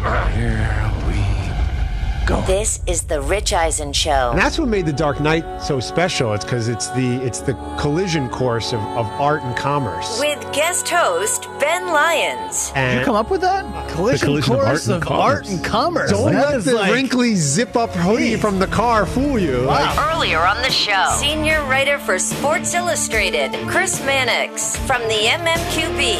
Here we go. This is the Rich Eisen Show. And that's what made The Dark Knight so special. It's because it's the it's the collision course of, of art and commerce. With guest host Ben Lyons. And you come up with that? Collision, collision of course art and of art and commerce. don't That let the like- wrinkly zip up hoodie Jeez. from the car fool you. Like, Earlier on the show, senior writer for Sports Illustrated, Chris Mannix. From the MMQB,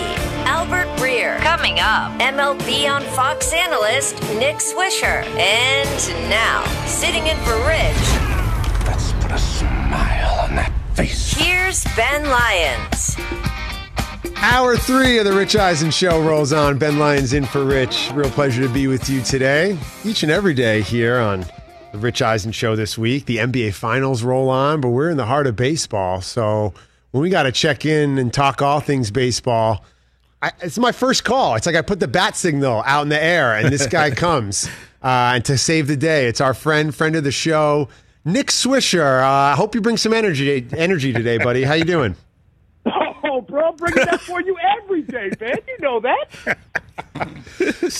Albert Breer. Coming up, MLB on Fox analyst, Nick Swisher. And now, sitting in for Rich, Let's put a smile on that face. here's Ben Lyons. Hour three of the Rich Eisen Show rolls on. Ben Lyons in for Rich. Real pleasure to be with you today, each and every day here on the Rich Eisen Show this week. The NBA Finals roll on, but we're in the heart of baseball. So when we got to check in and talk all things baseball, I, it's my first call. It's like I put the bat signal out in the air, and this guy comes uh, and to save the day. It's our friend, friend of the show, Nick Swisher. Uh, I hope you bring some energy, energy today, buddy. How you doing? Oh, bro, I'm bringing that for you every day, man. You know that.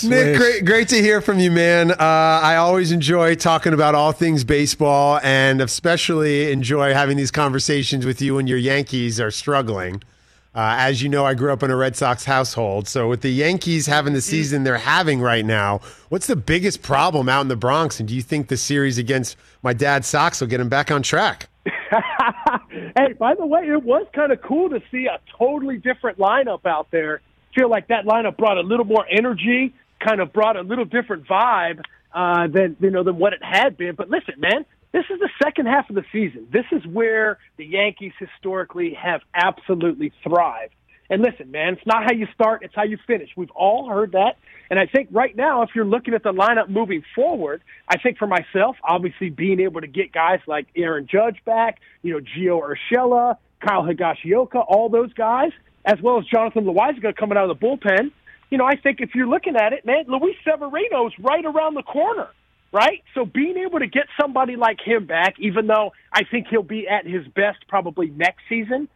Nick, great, great to hear from you, man. Uh, I always enjoy talking about all things baseball, and especially enjoy having these conversations with you when your Yankees are struggling. Uh, as you know, I grew up in a Red Sox household, so with the Yankees having the season they're having right now, what's the biggest problem out in the Bronx? And do you think the series against my dad's Sox will get him back on track? hey, by the way, it was kind of cool to see a totally different lineup out there. Feel like that lineup brought a little more energy, kind of brought a little different vibe uh, than you know than what it had been. But listen, man, this is the second half of the season. This is where the Yankees historically have absolutely thrived. And listen, man, it's not how you start, it's how you finish. We've all heard that. And I think right now, if you're looking at the lineup moving forward, I think for myself, obviously being able to get guys like Aaron Judge back, you know, Gio Urshela, Kyle Higashioka, all those guys, as well as Jonathan Loáisiga coming out of the bullpen, you know, I think if you're looking at it, man, Luis Severino's right around the corner, right? So being able to get somebody like him back, even though I think he'll be at his best probably next season,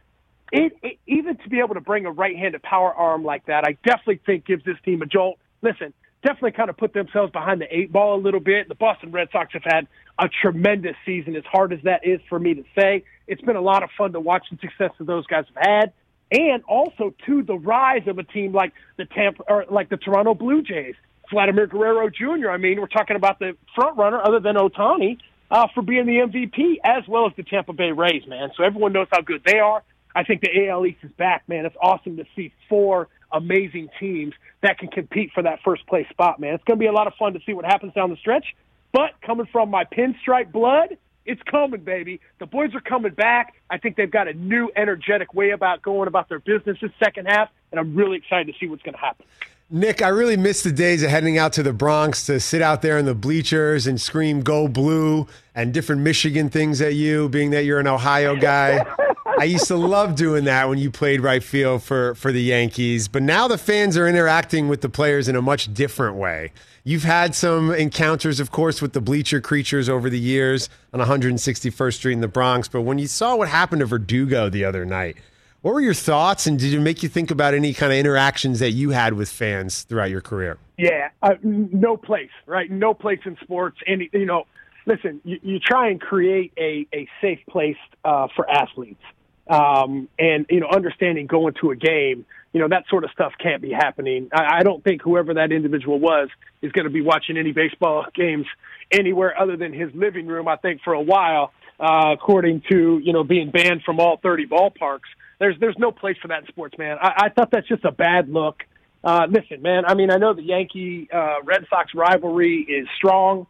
it, it even to be able to bring a right-handed power arm like that, I definitely think gives this team a jolt. Listen, definitely kind of put themselves behind the eight ball a little bit. The Boston Red Sox have had a tremendous season, as hard as that is for me to say. It's been a lot of fun to watch the success that those guys have had, and also to the rise of a team like the Tampa or like the Toronto Blue Jays. Vladimir Guerrero Jr. I mean, we're talking about the front runner other than Ohtani uh, for being the MVP, as well as the Tampa Bay Rays, man. So everyone knows how good they are. I think the AL East is back, man. It's awesome to see four amazing teams that can compete for that first place spot, man. It's going to be a lot of fun to see what happens down the stretch. But coming from my pinstripe blood, it's coming, baby. The boys are coming back. I think they've got a new, energetic way about going about their business this second half, and I'm really excited to see what's going to happen. Nick, I really miss the days of heading out to the Bronx to sit out there in the bleachers and scream "Go Blue" and different Michigan things at you, being that you're an Ohio guy. I used to love doing that when you played right field for for the Yankees. But now the fans are interacting with the players in a much different way. You've had some encounters, of course, with the bleacher creatures over the years on 161st Street in the Bronx. But when you saw what happened to Verdugo the other night, what were your thoughts, and did it make you think about any kind of interactions that you had with fans throughout your career? Yeah, uh, no place, right? No place in sports. And you know, listen, you, you try and create a a safe place uh, for athletes, um, and you know, understanding going to a game, you know, that sort of stuff can't be happening. I, I don't think whoever that individual was is going to be watching any baseball games anywhere other than his living room. I think for a while, uh, according to you know being banned from all 30 ballparks. There's there's no place for that in sports, man. I, I thought that's just a bad look. Uh, listen, man. I mean, I know the Yankee uh, Red Sox rivalry is strong,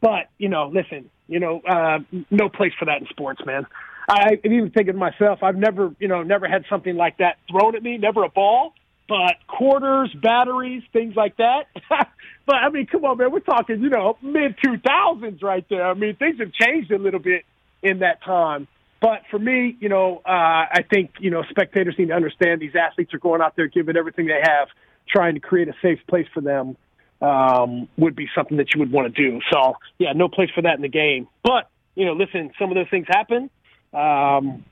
but you know, listen, you know, uh, no place for that in sports, man. I, I'm even thinking to myself, I've never, you know, never had something like that thrown at me, never a ball, but quarters, batteries, things like that. but I mean, come on, man, we're talking, you know, mid 2000s right there. I mean, things have changed a little bit in that time. But for me, you know, uh, I think, you know, spectators need to understand these athletes are going out there giving everything they have, trying to create a safe place for them um, would be something that you would want to do. So, yeah, no place for that in the game. But, you know, listen, some of those things happen. Um,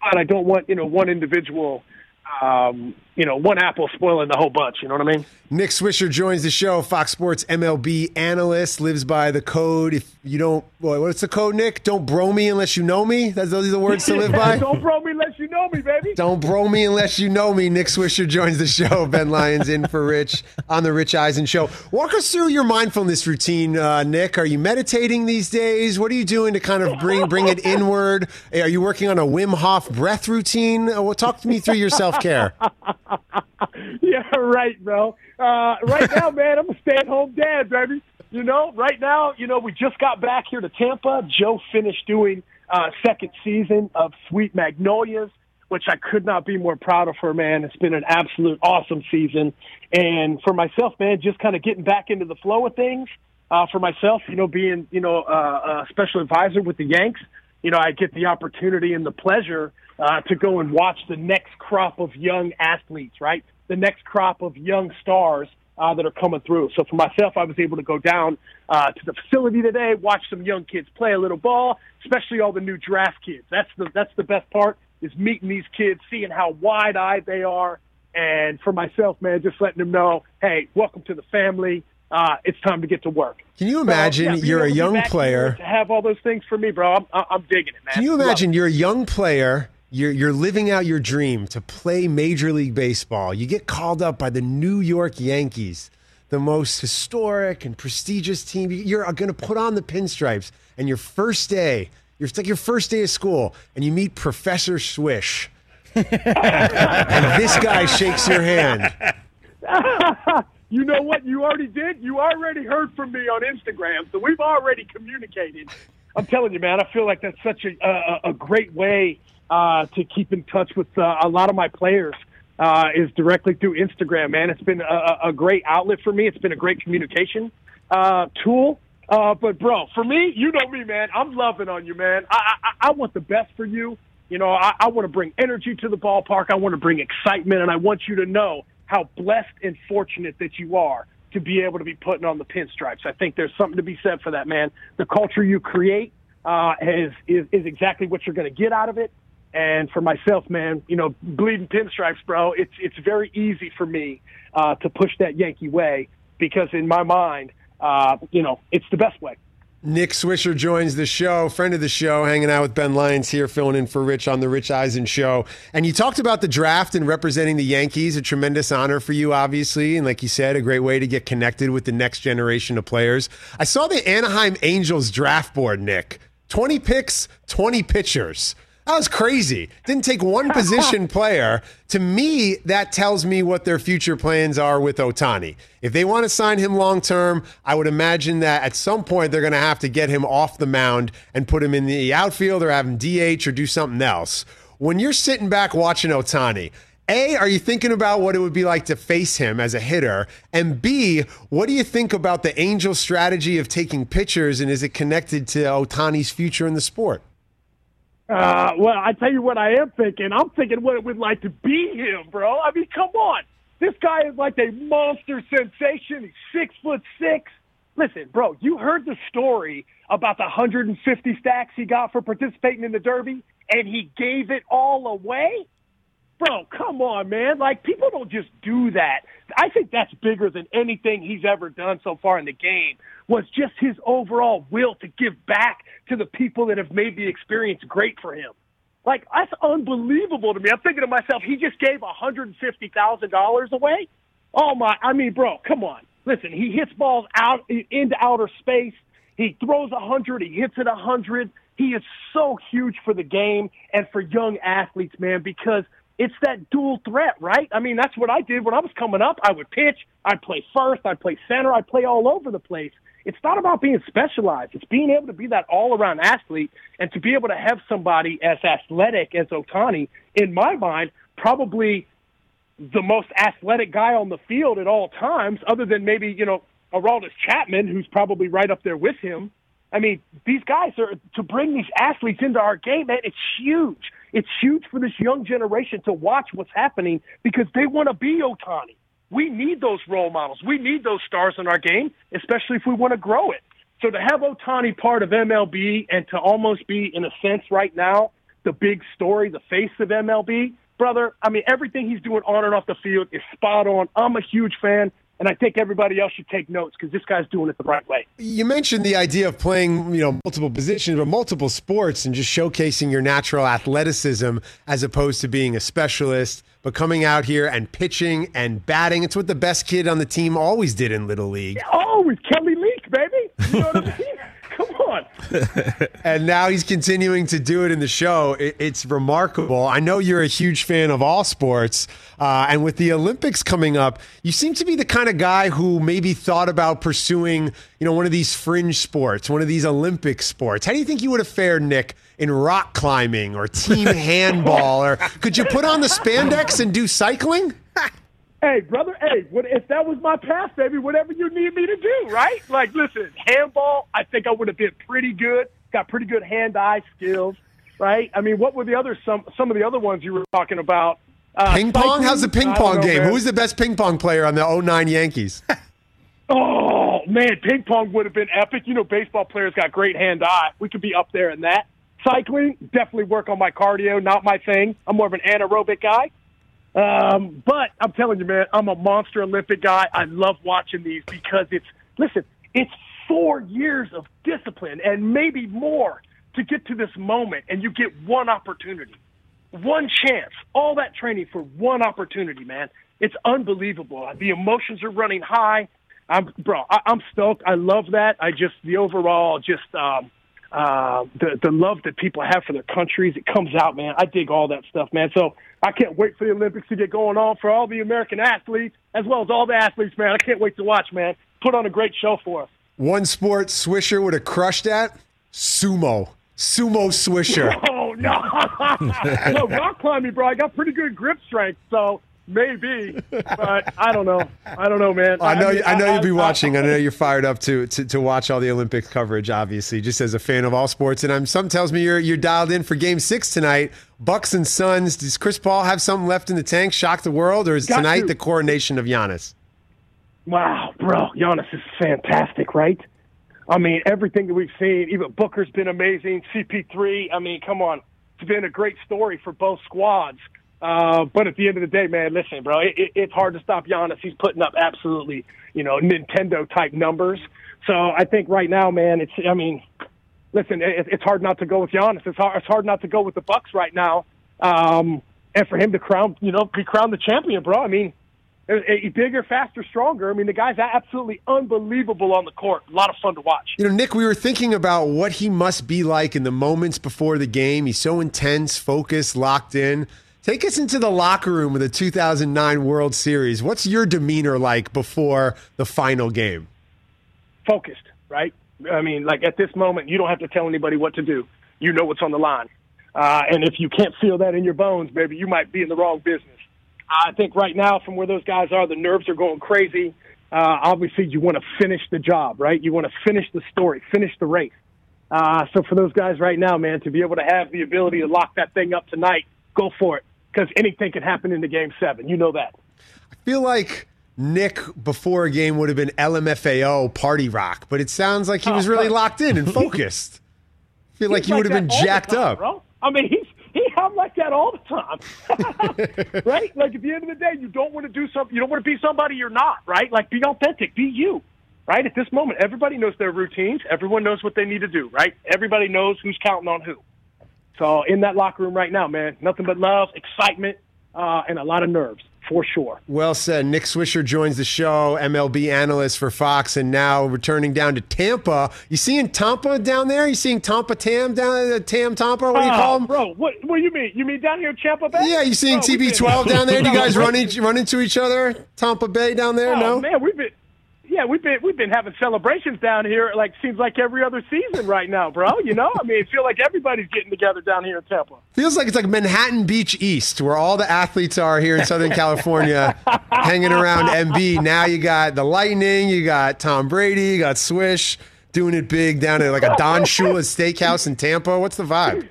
but I don't want, you know, one individual – um, you know, one apple spoiling the whole bunch. You know what I mean? Nick Swisher joins the show. Fox Sports MLB analyst lives by the code. If you don't, what's the code, Nick? Don't bro me unless you know me. That's those are the words to live by. don't bro me unless you know me, baby. Don't bro me unless you know me. Nick Swisher joins the show. Ben Lyons in for Rich on the Rich Eisen show. Walk us through your mindfulness routine, uh, Nick. Are you meditating these days? What are you doing to kind of bring bring it inward? Are you working on a Wim Hof breath routine? Uh, well, talk to me through your self care. yeah, right, bro. Uh, right now, man, I'm a stay-at-home dad, baby. You know, right now, you know, we just got back here to Tampa. Jo finished doing uh, second season of Sweet Magnolias, which I could not be more proud of her, man. It's been an absolute awesome season. And for myself, man, just kind of getting back into the flow of things. Uh, for myself, you know, being, you know, uh, a special advisor with the Yanks, you know, I get the opportunity and the pleasure uh, to go and watch the next crop of young athletes, right? The next crop of young stars uh, that are coming through. So for myself, I was able to go down uh, to the facility today, watch some young kids play a little ball, especially all the new draft kids. That's the that's the best part is meeting these kids, seeing how wide eyed they are, and for myself, man, just letting them know, hey, welcome to the family. Uh, it's time to get to work. Can you imagine so, yeah, you're a young player to have all those things for me, bro? I'm, I'm digging it, man. Can you imagine you're a young player you're, you're living out your dream to play Major League Baseball. You get called up by the New York Yankees, the most historic and prestigious team. You're going to put on the pinstripes, and your first day, it's like your first day of school, and you meet Professor Swish. and this guy shakes your hand. you know what? You already did. You already heard from me on Instagram, so we've already communicated. I'm telling you, man, I feel like that's such a, a, a great way uh, to keep in touch with uh, a lot of my players uh, is directly through Instagram. Man, it's been a, a great outlet for me. It's been a great communication uh, tool. Uh, but bro, for me, you know me, man. I'm loving on you, man. I, I, I want the best for you. You know, I, I want to bring energy to the ballpark. I want to bring excitement, and I want you to know how blessed and fortunate that you are to be able to be putting on the pinstripes. I think there's something to be said for that, man. The culture you create uh, is, is is exactly what you're going to get out of it. And for myself, man, you know, bleeding pinstripes, bro, it's it's very easy for me uh, to push that Yankee way because in my mind, uh, you know, it's the best way. Nick Swisher joins the show, friend of the show, hanging out with Ben Lyons here, filling in for Rich on the Rich Eisen show. And you talked about the draft and representing the Yankees, a tremendous honor for you, obviously. And like you said, a great way to get connected with the next generation of players. I saw the Anaheim Angels draft board, Nick. 20 picks, 20 pitchers. That was crazy. Didn't take one position player. To me, that tells me what their future plans are with Ohtani. If they want to sign him long term, I would imagine that at some point they're going to have to get him off the mound and put him in the outfield or have him DH or do something else. When you're sitting back watching Ohtani, a, are you thinking about what it would be like to face him as a hitter? And B, what do you think about the Angel strategy of taking pitchers and is it connected to Ohtani's future in the sport? Uh, well, I tell you what I am thinking. I'm thinking what it would like to be him, bro. I mean, come on. This guy is like a monster sensation. He's six foot six. Listen, bro, you heard the story about the 150 stacks he got for participating in the Derby, and he gave it all away? Bro, come on, man. Like, people don't just do that. I think that's bigger than anything he's ever done so far in the game was just his overall will to give back to the people that have made the experience great for him. Like, that's unbelievable to me. I'm thinking to myself, he just gave $150,000 away? Oh, my. I mean, bro, come on. Listen, he hits balls out into outer space. He throws a 100. He hits it a 100. He is so huge for the game and for young athletes, man, because it's that dual threat, right? I mean, that's what I did when I was coming up. I would pitch, I'd play first, I'd play center, I'd play all over the place. It's not about being specialized. It's being able to be that all around athlete and to be able to have somebody as athletic as Ohtani, in my mind, probably the most athletic guy on the field at all times, other than maybe, you know, Aroldis Chapman, who's probably right up there with him. I mean, these guys are to bring these athletes into our game, man. It's huge. It's huge for this young generation to watch what's happening because they want to be Ohtani. We need those role models. We need those stars in our game, especially if we want to grow it. So to have Ohtani part of MLB and to almost be, in a sense, right now, the big story, the face of MLB, brother, I mean, everything he's doing on and off the field is spot on. I'm a huge fan. And I think everybody else should take notes because this guy's doing it the right way. You mentioned the idea of playing, you know, multiple positions or multiple sports and just showcasing your natural athleticism as opposed to being a specialist, but coming out here and pitching and batting. It's what the best kid on the team always did in Little League. Always Kelly Leak, baby. You know what I mean? Come on. and now he's continuing to do it in the show. It, it's remarkable. I know you're a huge fan of all sports. Uh, and with the Olympics coming up, you seem to be the kind of guy who maybe thought about pursuing, you know, one of these fringe sports, one of these Olympic sports. How do you think you would have fared, Nick, in rock climbing or team handball? Or could you put on the spandex and do cycling? Hey, brother, hey, what, if that was my path, baby, whatever you need me to do, right? Like, listen, handball, I think I would have been pretty good. Got pretty good hand-eye skills, right? I mean, what were the other some some of the other ones you were talking about? Uh, ping pong? How's the ping pong know, game? Man. Who's the best ping pong player on the 09 Yankees? oh man, ping pong would have been epic. You know, baseball players got great hand-eye. We could be up there in that. Cycling, definitely work on my cardio. Not my thing. I'm more of an anaerobic guy. Um, but I'm telling you, man, I'm a monster Olympic guy. I love watching these because it's listen, it's four years of discipline and maybe more to get to this moment, and you get one opportunity, one chance, all that training for one opportunity, man. It's unbelievable. The emotions are running high. I'm, bro, I, I'm stoked. I love that. I just the overall just um, uh, the the love that people have for their countries. It comes out, man. I dig all that stuff, man. So I can't wait for the Olympics to get going on for all the American athletes as well as all the athletes, man. I can't wait to watch, man. Put on a great show for us. One sport Swisher would have crushed at sumo. Sumo Swisher. Oh no, no rock climbing, bro. I got pretty good grip strength, so maybe, but I don't know. I don't know, man. Oh, I know. I, mean, I know you'll be watching. I know you're fired up to, to to watch all the Olympic coverage. Obviously, just as a fan of all sports, and I'm. Some tells me you're you're dialed in for Game Six tonight. Bucks and Suns. Does Chris Paul have something left in the tank? Shock the world, or is Got tonight to. the coronation of Giannis? Wow, bro, Giannis is fantastic, right? I mean, everything that we've seen. Even Booker's been amazing. CP3. I mean, come on, it's been a great story for both squads. Uh, but at the end of the day, man, listen, bro, it, it, it's hard to stop Giannis. He's putting up absolutely, you know, Nintendo type numbers. So I think right now, man, it's, I mean, listen, it, it's hard not to go with Giannis. It's hard, it's hard not to go with the Bucks right now. Um, and for him to crown, you know, be crowned the champion, bro. I mean, bigger, faster, stronger. I mean, the guy's absolutely unbelievable on the court. A lot of fun to watch. You know, Nick, we were thinking about what he must be like in the moments before the game. He's so intense, focused, locked in. Take us into the locker room of the 2009 World Series. What's your demeanor like before the final game? Focused, right? I mean, like at this moment, you don't have to tell anybody what to do. You know what's on the line. Uh, and if you can't feel that in your bones, maybe you might be in the wrong business. I think right now, from where those guys are, the nerves are going crazy. Uh, obviously, you want to finish the job, right? You want to finish the story, finish the race. Uh, so for those guys right now, man, to be able to have the ability to lock that thing up tonight, go for it because anything can happen in the game seven. You know that. I feel like Nick before a game would have been LMFAO party rock, but it sounds like he was really oh, locked in and focused. I feel like he would have been jacked time, up. Bro. I mean, he's he I'm like that all the time, right? Like at the end of the day, you don't want to do something. You don't want to be somebody you're not, right? Like be authentic, be you, right? At this moment, everybody knows their routines. Everyone knows what they need to do, right? Everybody knows who's counting on who. So in that locker room right now, man, nothing but love, excitement, uh, and a lot of nerves for sure. Well said. Nick Swisher joins the show, MLB analyst for Fox, and now returning down to Tampa. You seeing Tampa down there? You seeing Tampa Tam down there? Tam Tampa? What do you oh, call them? Bro, what, what do you mean? You mean down here Tampa Bay? Yeah, you seeing oh, TB12 down there? Do you guys run, each, run into each other? Tampa Bay down there? Oh, no? man, we've been Yeah, we've been we've been having celebrations down here. Like seems like every other season right now, bro. You know, I mean, I feel like everybody's getting together down here in Tampa. Feels like it's like Manhattan Beach East, where all the athletes are here in Southern California, hanging around MB. Now you got the Lightning, you got Tom Brady, you got Swish doing it big down at like a Don Shula steakhouse in Tampa. What's the vibe?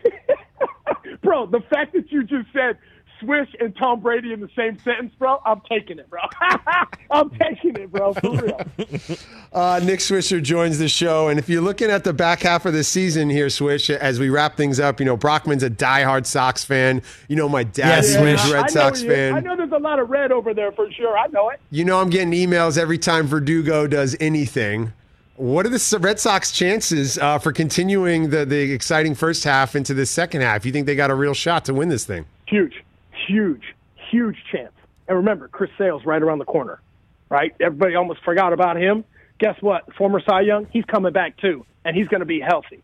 bro, the fact that you just said Swish and Tom Brady in the same sentence, bro, I'm taking it, bro. I'm taking it, bro, for real. Uh, Nick Swisher joins the show. And if you're looking at the back half of the season here, Swish, as we wrap things up, you know, Brockman's a diehard Sox fan. You know, my dad's Yeah, a huge Red I Sox know fan. I know there's a lot of red over there for sure. I know it. You know, I'm getting emails every time Verdugo does anything. What are the Red Sox chances uh, for continuing the, the exciting first half into the second half? You think they got a real shot to win this thing? Huge, huge, huge chance. And remember, Chris Sale's right around the corner, right? Everybody almost forgot about him. Guess what? Former Cy Young, he's coming back too, and he's going to be healthy.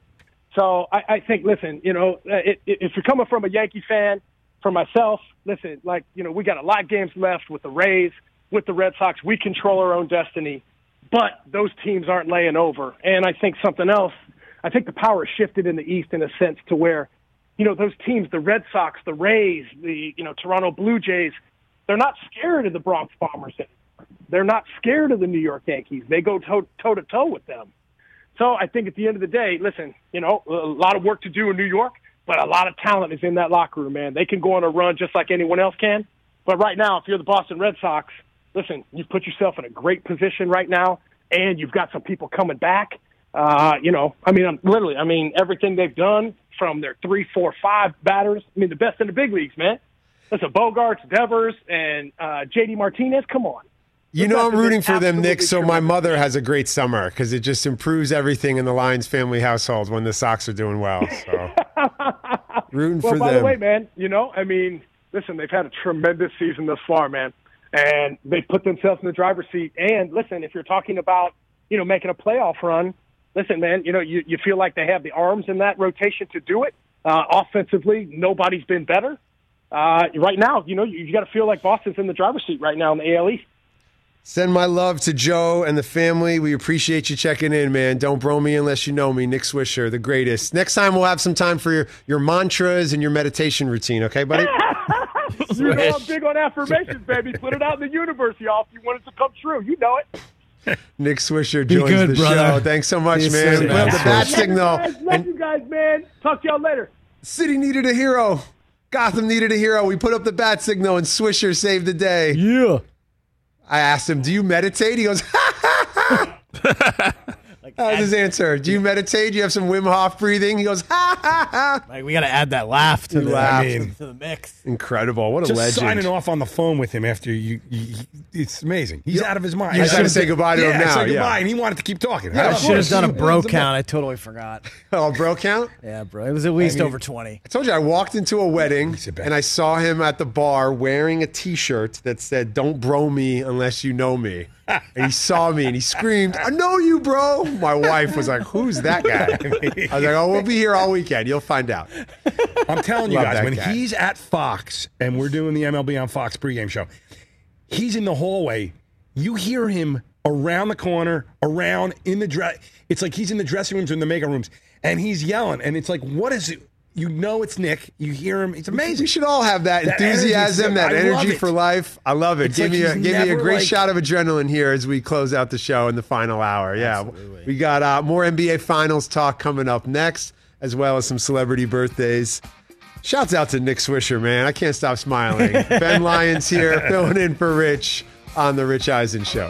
So I, I think, listen, you know, uh, it, it, if you're coming from a Yankee fan, for myself, listen, like, you know, we got a lot of games left with the Rays, with the Red Sox. We control our own destiny, but those teams aren't laying over. And I think something else, I think the power shifted in the East in a sense to where, you know, those teams, the Red Sox, the Rays, the, you know, Toronto Blue Jays, they're not scared of the Bronx Bombers anymore. They're not scared of the New York Yankees. They go toe to toe with them. So I think at the end of the day, listen, you know, a lot of work to do in New York, but a lot of talent is in that locker room, man. They can go on a run just like anyone else can. But right now, if you're the Boston Red Sox, listen, you've put yourself in a great position right now, and you've got some people coming back. Uh, you know, I mean, I'm, literally, I mean, everything they've done from their three, four, five batters. I mean, the best in the big leagues, man. That's a Bogaerts, Devers, and uh, JD Martinez. Come on. You know, I'm rooting for them, Nick. So my mother has a great summer because it just improves everything in the Lyons family household when the Sox are doing well. So rooting Well, for by the way, man, you know, I mean, listen, they've had a tremendous season thus far, man, and they put themselves in the driver's seat. And listen, if you're talking about, you know, making a playoff run, listen, man, you know, you, you feel like they have the arms in that rotation to do it. Uh, offensively, nobody's been better. Uh, right now, you know, you, you got to feel like Boston's in the driver's seat right now in the AL East. Send my love to Jo and the family. We appreciate you checking in, man. Don't bro me unless you know me. Nick Swisher, the greatest. Next time we'll have some time for your, your mantras and your meditation routine, okay, buddy? You know, I'm big on affirmations, baby. Put it out in the universe, y'all, if you want it to come true. You know it. Nick Swisher joins good, the brother. show. Thanks so much, See man. soon, We put up man. the bat signal. Love you guys, love And you guys, man. Talk to y'all later. City needed a hero. Gotham needed a hero. We put up the bat signal, and Swisher saved the day. Yeah. I asked him, "Do you meditate?" He goes, That was his answer. Do you meditate? Do you have some Wim Hof breathing? He goes, ha ha ha. Like we got to add that laugh to the, laughed. I mean, to the mix. Incredible. What a legend. Just legend. signing off on the phone with him after you, you, it's amazing. He's out of his mind. You I should gotta say goodbye to yeah, him now, Say goodbye, yeah. and he wanted to keep talking. Yeah, I should have done a bro count. I totally forgot. Oh, bro count? Yeah, bro. It was at least I mean- over 20. I told you I walked into a wedding and I saw him at the bar wearing a T-shirt that said "Don't bro me unless you know me." And he saw me and he screamed, "I know you, bro!" My wife was like, "Who's that guy?" I was like, "Oh, we'll be here all weekend. You'll find out." I'm telling you Love guys, when guy. he's at Fox and we're doing the MLB on Fox pregame show, he's in the hallway. You hear him around the corner, around in the dress. It's like he's in the dressing rooms or in the makeup rooms, and he's yelling. And it's like, what is it? You know it's Nick. You hear him. It's amazing. We should all have that, That enthusiasm, energy, that I energy for life. I love it. It's give like me a give me a great like- shot of adrenaline here as we close out the show in the final hour. Yeah, we got uh, more NBA Finals talk coming up next, as well as some celebrity birthdays. Shouts out to Nick Swisher, man. I can't stop smiling. ben Lyons here, filling in for Rich on the Rich Eisen Show.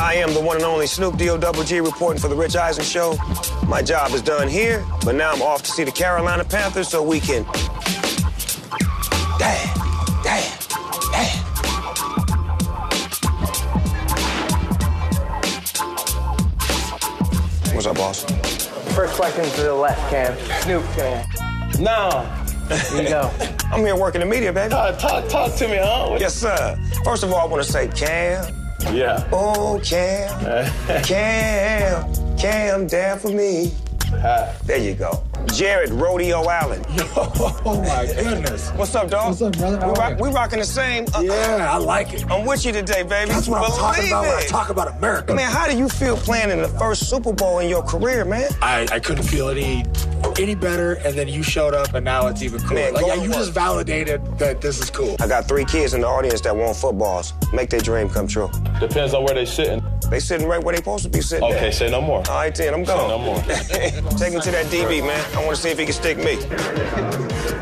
I am the one and only Snoop D-O double G reporting for the Rich Eisen Show. My job is done here, but now I'm off to see the Carolina Panthers so we can. Damn, damn, damn. What's up, boss? First question to the left, Cam. Snoop Cam. No. Here you go. I'm here working the media, baby. Uh, talk, talk to me, huh? Yes, sir. First of all, I want to say, Cam. Yeah. Oh, Cam. Cam. Cam, down for me. There you go. Jared Rodeo Allen. Oh my goodness. What's up, dog? What's up, brother? We, are rock, we rocking the same. uh, Yeah, I like it. I'm with you today, baby. That's what I'm talking Believe about when I it. talk about America. Man, how do you feel playing in the first Super Bowl in your career, man? I, I couldn't feel any any better, and then you showed up, and now it's even cooler. Man, like, yeah, you work. just validated that this is cool. I got three kids in the audience that want footballs. Make their dream come true. Depends on where they sitting. They sitting right where they supposed to be sitting. Okay, at. say no more. All right, then I'm Say no more. Take him to that DB, man. I want to see if he can stick me.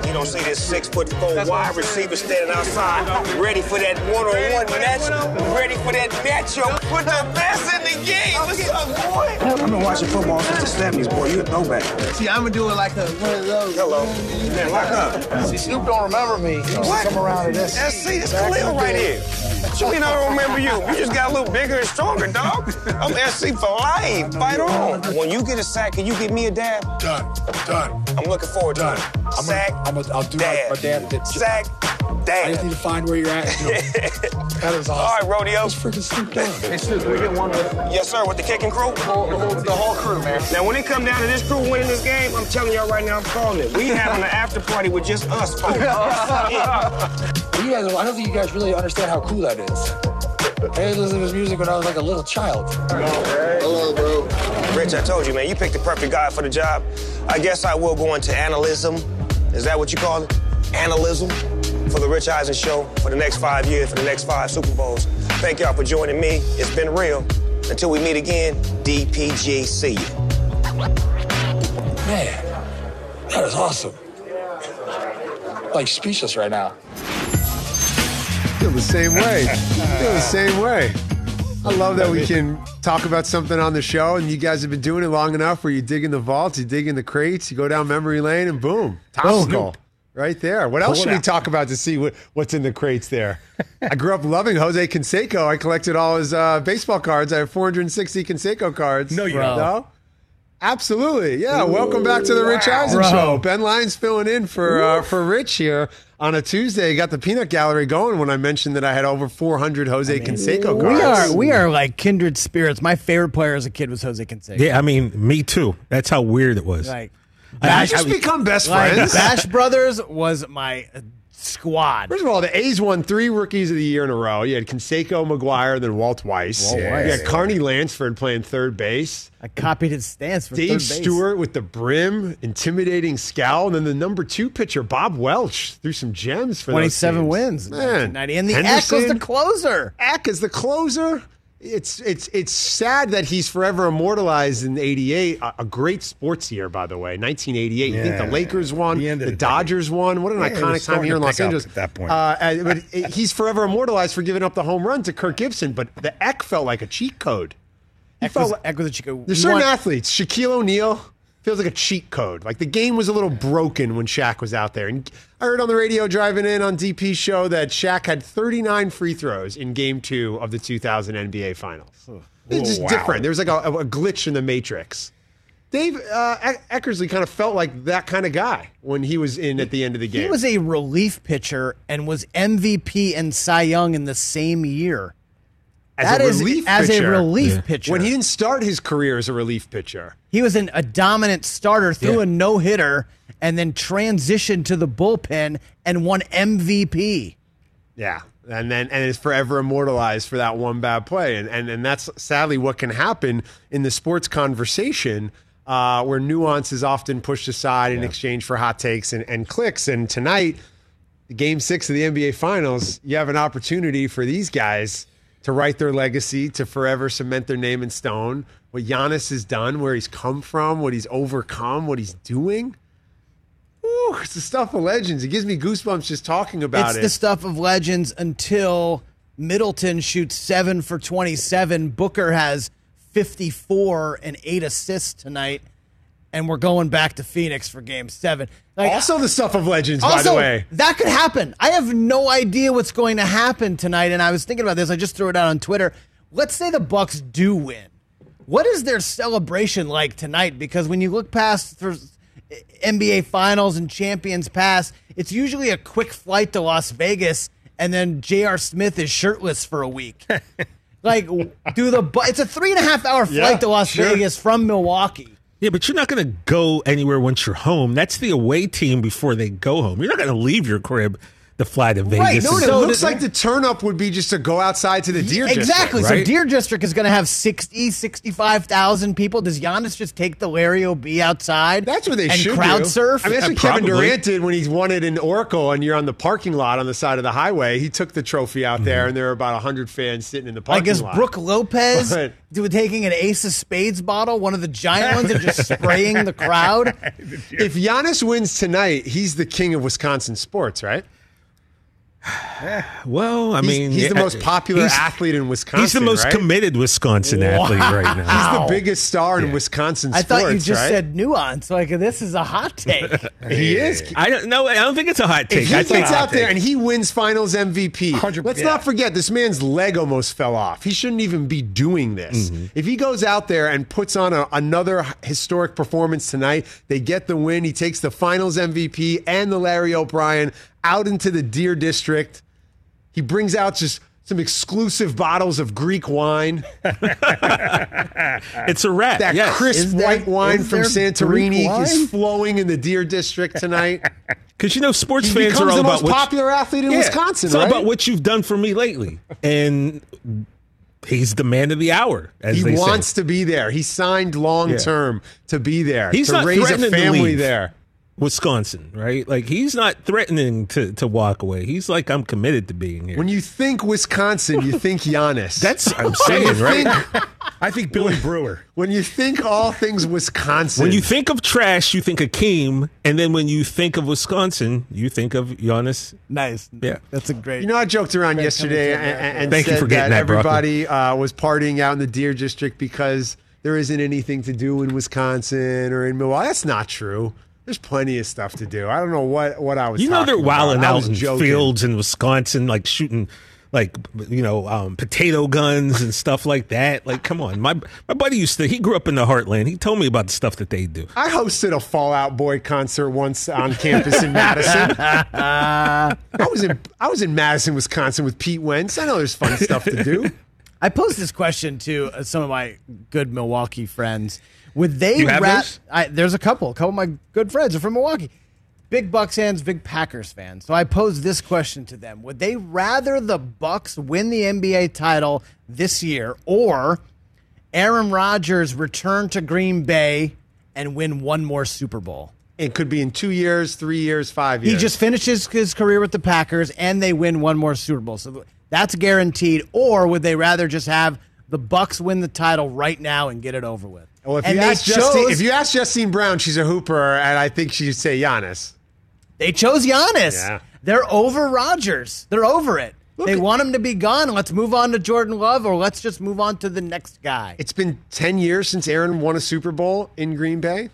You don't see this six foot four wide receiver standing outside, ready for that one on one match, ready for that matchup with the best in the game. What's up, boy? I've been watching football since the 70s, boy. You a throwback. See, I'm gonna do it like a, one of those. Hello. Man, lock up. See, Snoop don't remember me. What? Come around to this. That's, see, it's Khalil right here. What you mean I don't remember you? You just got a little bigger and stronger, dog. I'm SC for life. Fight on. When you get a sack, can you give me a dab? Done. Done. I'm looking forward to Done. it. I'm gonna, Sack, I'm gonna, I'll do dab. my, my dad. That, sack, I just need to find where you're at. and do it. that is awesome. right, rodeo. It's freaking Snoop Dogg. Hey, Snoop, can we get one with Yes, sir, with the kicking crew. the whole, the whole, the whole crew, man? Now, when it come down to this crew winning this game, I'm telling y'all right now, I'm calling it. We having an after party with just us, folks. Yeah. You guys, I don't think you guys really understand how cool that is. I used to listen to his music when I was like a little child. Hello, bro. Rich, I told you, man, you picked the perfect guy for the job. I guess I will go into analysm. Is that what you call it? Analysm for the Rich Eisen Show for the next five years, for the next five Super Bowls. Thank y'all for joining me. It's been real. Until we meet again, DPG, see you. Man, that is awesome. Like speechless right now. Feel the same way. Feel the same way. I love that we can talk about something on the show, and you guys have been doing it long enough where you dig in the vaults, you dig in the crates, you go down memory lane, and boom, topical. Oh, Right there. What else should we talk about to see what, what's in the crates there? I grew up loving Jose Canseco. I collected all his uh, baseball cards. I have 460 Canseco cards. No, you Bro. don't. No? Absolutely. Yeah. Welcome back to the Rich Eisen Bro. Show. Ben Lyons filling in for uh, for Rich here on a Tuesday. Got the peanut gallery going when I mentioned that I had over 400 Jose Canseco cards. We are we are like kindred spirits. My favorite player as a kid was Jose Canseco. Yeah, I mean, me too. That's how weird it was. Like I- I- just I- become best Like friends. Bash Brothers was my uh, squad. First of all, the A's won three rookies of the year in a row. You had Canseco, McGwire, then Walt Weiss. Walt You Weiss. had Carney Lansford playing third base. I copied his stance for Dave third base. Stewart with the brim, intimidating scowl, and then the number two pitcher Bob Welch threw some gems for those 27 teams. wins in Man, 1990. And the Eck was the closer. Eck is the closer. It's it's it's sad that he's forever immortalized in '88. A, a great sports year, by the way. 1988. You think Yeah. the Lakers won, The the the Dodgers won. What an Yeah, iconic time here in Los Angeles at that point. Uh, but it- he's forever immortalized for giving up the home run to Kirk Gibson. But the Eck felt like a cheat code. Eck was, like- Eck was a Chico. there's certain won- athletes. Shaquille O'Neal feels like a cheat code. Like the game was a little broken when Shaq was out there. And I heard on the radio driving in on DP show that Shaq had 39 free throws in Game Two of the 2000 NBA Finals. It's just Oh, wow. different. There was like a, a glitch in the matrix. Dave uh, Eckersley kind of felt like that kind of guy when he was in at the end of the game. He was a relief pitcher and was MVP and Cy Young in the same year. As that a is- relief as a pitcher. relief pitcher. When he didn't start his career as a relief pitcher. He was an, a dominant starter, threw Yeah. a no hitter, and then transitioned to the bullpen and won MVP. Yeah. And then and is forever immortalized for that one bad play. And and, and that's sadly what can happen in the sports conversation uh, where nuance is often pushed aside in exchange for hot takes and, and clicks. And tonight, game six of the NBA finals, you have an opportunity for these guys to write their legacy, to forever cement their name in stone. What Giannis has done, where he's come from, what he's overcome, what he's doing. Ooh, it's the stuff of legends. It gives me goosebumps just talking about it's it. It's the stuff of legends until Middleton shoots seven for 27. Booker has 54 and eight assists tonight. And we're going back to Phoenix for game seven. Like, also the stuff of legends, by the way. That could happen. I have no idea what's going to happen tonight. And I was thinking about this. I just threw it out on Twitter. Let's say the Bucks do win. What is their celebration like tonight? Because when you look past for NBA Finals and Champions Pass, it's usually a quick flight to Las Vegas, and then J.R. Smith is shirtless for a week. like, do the it's a three and a half hour flight Yeah, to Las sure. Vegas from Milwaukee. Yeah, but you're not going to go anywhere once you're home. That's the away team before they go home. You're not going to leave your crib to fly to Vegas. No, and- it looks like the turn up would be just to go outside to the deer exactly. district. So right? Deer District is going to have 60, 65,000 people. Does Giannis just take the Larry O'B outside? That's what they and should crowd do. surf. I mean, that's what uh, Kevin Durant did when he won it in Oracle, and you're on the parking lot on the side of the highway. He took the trophy out there, mm-hmm. and there were about hundred fans sitting in the parking Like is lot. Brook Lopez But- do, taking an Ace of Spades bottle, one of the giant ones, and just spraying the crowd? if Giannis wins tonight, he's the king of Wisconsin sports, right? Well, I He's- mean, he's the most popular athlete in Wisconsin. He's the most right? committed Wisconsin athlete right now. He's the biggest star in Wisconsin I sports. thought you just right? said nuance. Like this is a hot take. he is. I don't know. I don't think it's a hot take. If he I gets think out there and he wins Finals MVP, let's yeah. not forget this man's leg almost fell off. He shouldn't even be doing this. Mm-hmm. If he goes out there and puts on a, another historic performance tonight, they get the win. He takes the Finals MVP and the Larry O'Brien out into the Deer District. He brings out just some exclusive bottles of Greek wine. it's a wrap. That yes. crisp Is there- white wine from Santorini Greek wine? is flowing in the Deer District tonight. Because you know, sports He fans becomes are all the about most what you- popular athlete in Yeah, Wisconsin, It's all right? about what you've done for me lately, and he's the man of the hour. As he they say. wants to be there. He signed long term to be there. He's to not raise a threatening to family leave there. Wisconsin, right? Like he's not threatening to to walk away. He's like, I'm committed to being here. When you think Wisconsin, you think Giannis. That's I'm saying, right? think- I think Billy Brewer. when you think all things Wisconsin, When you think of trash, you think of Keem, and then when you think of Wisconsin, you think of Giannis. Nice. Yeah. That's a great. You know, I joked around Great yesterday and, and Thank you said for getting that that, everybody uh, was partying out in the Deer District because there isn't anything to do in Wisconsin or in Milwaukee. That's not true. There's plenty of stuff to do. I don't know what, what I was. You know they're talking wilding out was in joking. fields in Wisconsin, like shooting, like you know, um, potato guns and stuff like that. Like, come on, my my buddy used to. He grew up in the heartland. He told me about the stuff that they do. I hosted a Fall Out Boy concert once on campus in Madison. I was in I was in Madison, Wisconsin with Pete Wentz. I know there's fun stuff to do. I posed this question to uh, some of my good Milwaukee friends. Would they You? I, there's a couple. A couple of my good friends are from Milwaukee. big Bucks fans, big Packers fans. So I pose this question to them: Would they rather the Bucks win the NBA title this year, or Aaron Rodgers return to Green Bay and win one more Super Bowl? It could be in two years, three years, five years. He just finishes his career with the Packers and they win one more Super Bowl. So that's guaranteed. Or would they rather just have the Bucks win the title right now and get it over with? Well, if and you, ask Justine, if you ask Justine Brown, she's a hooper, and I think she'd say Giannis. They chose Giannis. Yeah. They're over Rodgers. They're over it. they want him to be gone. Let's move on to Jordan Love, or let's just move on to the next guy. It's been 10 years since Aaron won a Super Bowl in Green Bay.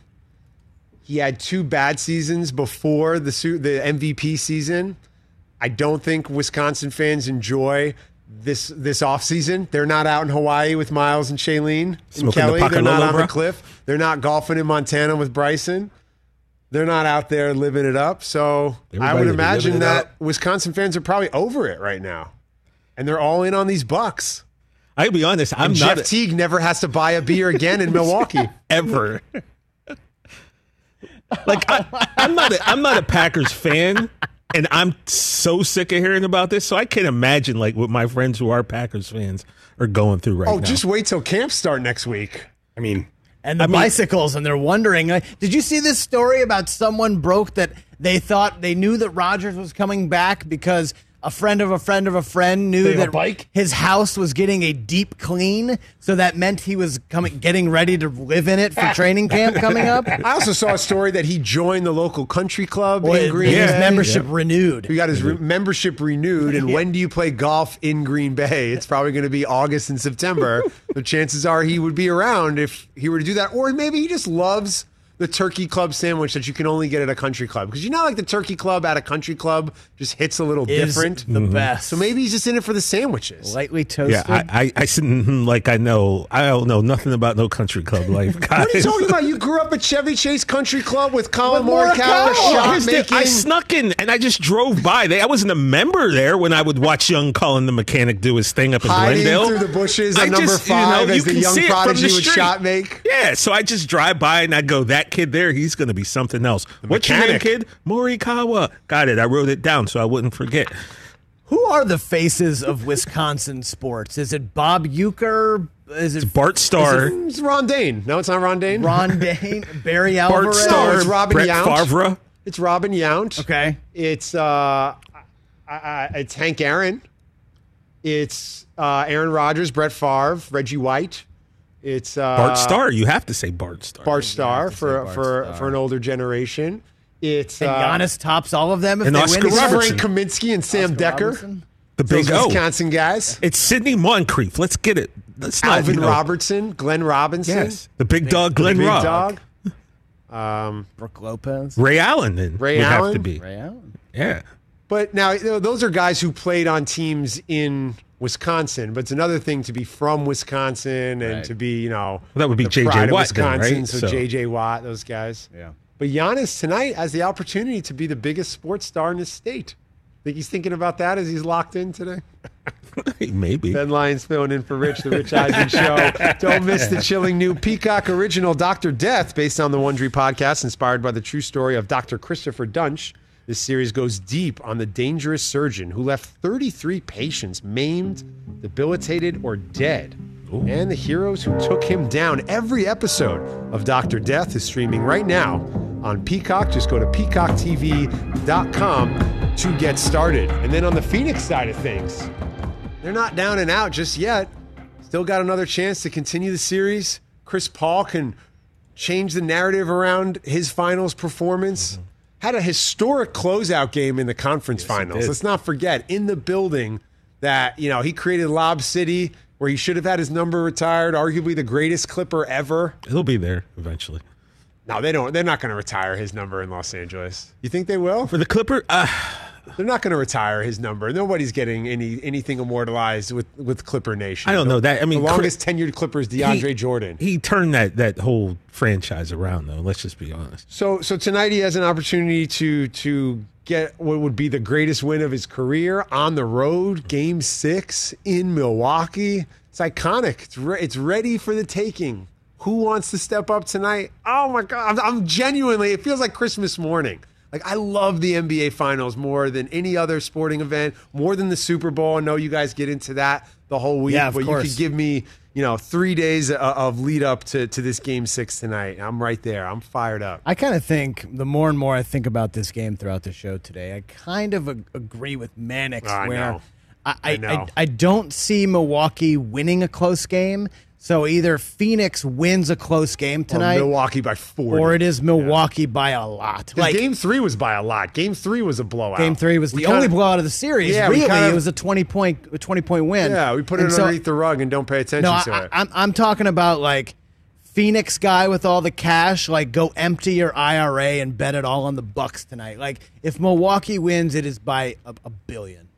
He had two bad seasons before the the MVP season. I don't think Wisconsin fans enjoy this this offseason. They're not out in Hawaii with Miles and Shailene and Smoking the Kelly. They're not on the cliff. They're not golfing in Montana with Bryson. They're not out there living it up. So I would imagine that up. Wisconsin fans are probably over it right now. And they're all in on these Bucks. I'll be honest. I'm and not Jeff Teague never has to buy a beer again in Milwaukee. ever. like I, I'm not a, I'm not a Packers fan, and I'm so sick of hearing about this. So I can't imagine like what my friends who are Packers fans are going through right oh, now. Oh, just wait till camps start next week. I mean, and the bicycles, and they're wondering. Did you see this story about someone broke that they thought they knew that Rodgers was coming back because a friend of a friend of a friend knew They have a that bike? his house was getting a deep clean, so that meant he was coming, getting ready to live in it for ah. training camp coming up. I also saw a story that he joined the local country club Well, in Green his Bay. membership renewed. He got his re- membership renewed. And when do you play golf in Green Bay? It's probably going to be August and September. the chances are he would be around if he were to do that. Or maybe he just loves the turkey club sandwich that you can only get at a country club. Because you know, like the turkey club at a country club just hits a little Is different. the best. So maybe he's just in it for the sandwiches. Lightly toasted. yeah, I, I, I mhm, like I know. I don't know nothing about no country club life. What are you talking about? You grew up at Chevy Chase Country Club with Collin With Morikawa, Morikawa. shot I, making. I snuck in and I just drove by. They, I wasn't a member there when I would watch young Collin the mechanic do his thing up in hiding Glendale. through the bushes I number just, you know, five you the young see it from prodigy the would shot make. Yeah, so I just drive by and I go, that kid there, he's going to be something else. What's your name, kid? Morikawa. Got it. I wrote it down so I wouldn't forget. Who are the faces of Wisconsin sports? Is it Bob Uecker? Is it Bart Starr, It's Ron Dayne. No, it's not Ron Dayne. Ron Dayne? Barry Bart Alvarez? Starr, No, it's Robin Brett Yount. Favre. It's Robin Yount. Okay. It's uh, I, I, it's Hank Aaron. It's uh, Aaron Rodgers, Brett Favre, Reggie White. It's uh, Bart Starr. You have to say Bart Starr. Bart Starr for Bart for Starr. for an older generation. It's And uh, Giannis tops all of them if and they Oscar win. it's this? Robertson. Frank Kaminsky and Sam Oscar Dekker. Robertson? the big Those O. Wisconsin guys. It's Sidney Moncrief. Let's get it. Let's not, Alvin you know- Robertson, Glenn Robinson. Yes. The big dog, Glenn Big Robb. Dog. Um, Brook Lopez. Ray Allen then Ray would have Allen? to be. Ray Allen. Yeah. But now you know, those are guys who played on teams in Wisconsin. But it's another thing to be from Wisconsin and Right. to be, you know, Well, that would be the J.J. pride of Watt then, Wisconsin. right? So, So- J.J. Watt, those guys. Yeah. But Giannis tonight has the opportunity to be the biggest sports star in his state. I think he's thinking about that as he's locked in today? Maybe. Ben Lyons filling in for Rich, the Rich Eisen Show. Don't miss the chilling new Peacock original Dr. Death, based on the Wondery podcast, inspired by the true story of Dr. Christopher Duntsch. This series goes deep on the dangerous surgeon who left 33 patients maimed, debilitated, or dead. And the heroes who took him down. Every episode of Dr. Death is streaming right now on Peacock. Just go to peacocktv.com to get started. And then on the Phoenix side of things, they're not down and out just yet. Still got another chance to continue the series. Chris Paul can change the narrative around his finals performance. Mm-hmm. Had a historic closeout game in the conference finals. Let's not forget in the building that, you know, he created Lob City where he should have had his number retired, arguably the greatest Clipper ever. He'll be there eventually. No, they don't. They're not going to retire his number in Los Angeles. You think they will? For the Clipper, uh, They're not going to retire his number. Nobody's getting any anything immortalized with with Clipper Nation. I don't know that. I mean, the longest tenured Clipper is DeAndre he- Jordan. He turned that that whole franchise around, though. Let's just be honest. So so tonight he has an opportunity to to get what would be the greatest win of his career on the road, Game Six in Milwaukee. It's iconic. It's re- it's ready for the taking. Who wants to step up tonight? Oh my God! I'm, I'm genuinely. It feels like Christmas morning. Like I love the NBA Finals more than any other sporting event, more than the Super Bowl. I know you guys get into that the whole week, Yeah, of but you could give me, you know, three days of lead up to to this Game Six tonight. I'm right there. I'm fired up. I kind of think the more and more I think about this game throughout the show today, I kind of ag- agree with Mannix where. I, I. I, I don't see Milwaukee winning a close game. So either Phoenix wins a close game tonight, or Milwaukee by four, or it is Milwaukee by a lot. Like game three was by a lot. Game three was a blowout. Game three was We the kinda- only blowout of the series. Yeah, really, kind of- it was a twenty point a twenty point win. Yeah, we put it so- underneath the rug and don't pay attention No, to I, it. I'm I'm talking about like Phoenix guy with all the cash. Like go empty your IRA and bet it all on the Bucks tonight. Like if Milwaukee wins, it is by a, a billion.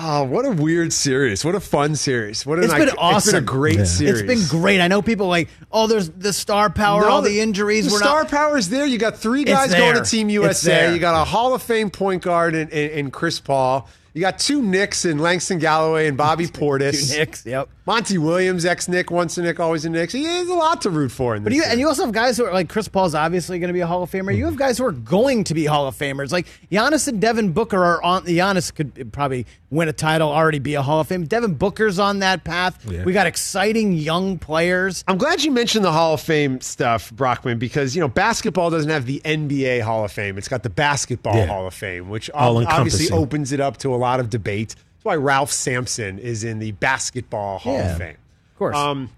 Oh, what a weird series! What a fun series! What an It's been ic- awesome. It's been a great series. It's been great. I know people like, oh, there's the star power, No, all the injuries. The We're star not. power is there. You got three It's guys going there. to Team It's USA. there. You got a Hall of Fame point guard in, in, in Chris Paul. You got two Knicks in Langston Galloway and Bobby Portis. Two Knicks, yep. Monty Williams, ex Knick, once a Knick, always a Knick. So yeah, there's a lot to root for in But you and you also have guys who are like Chris Paul's obviously going to be a Hall of Famer. You have guys who are going to be Hall of Famers. Like Giannis and Devin Booker are on. Giannis could probably win a title, already be a Hall of Fame. Devin Booker's on that path. Yeah. We got exciting young players. I'm glad you mentioned the Hall of Fame stuff, Brockman, because you know basketball doesn't have the NBA Hall of Fame. It's got the Basketball Yeah. Hall of Fame, which All obviously opens it up to a lot of debate. That's why Ralph Sampson is in the Basketball Hall Yeah, of Fame. Of course. Um,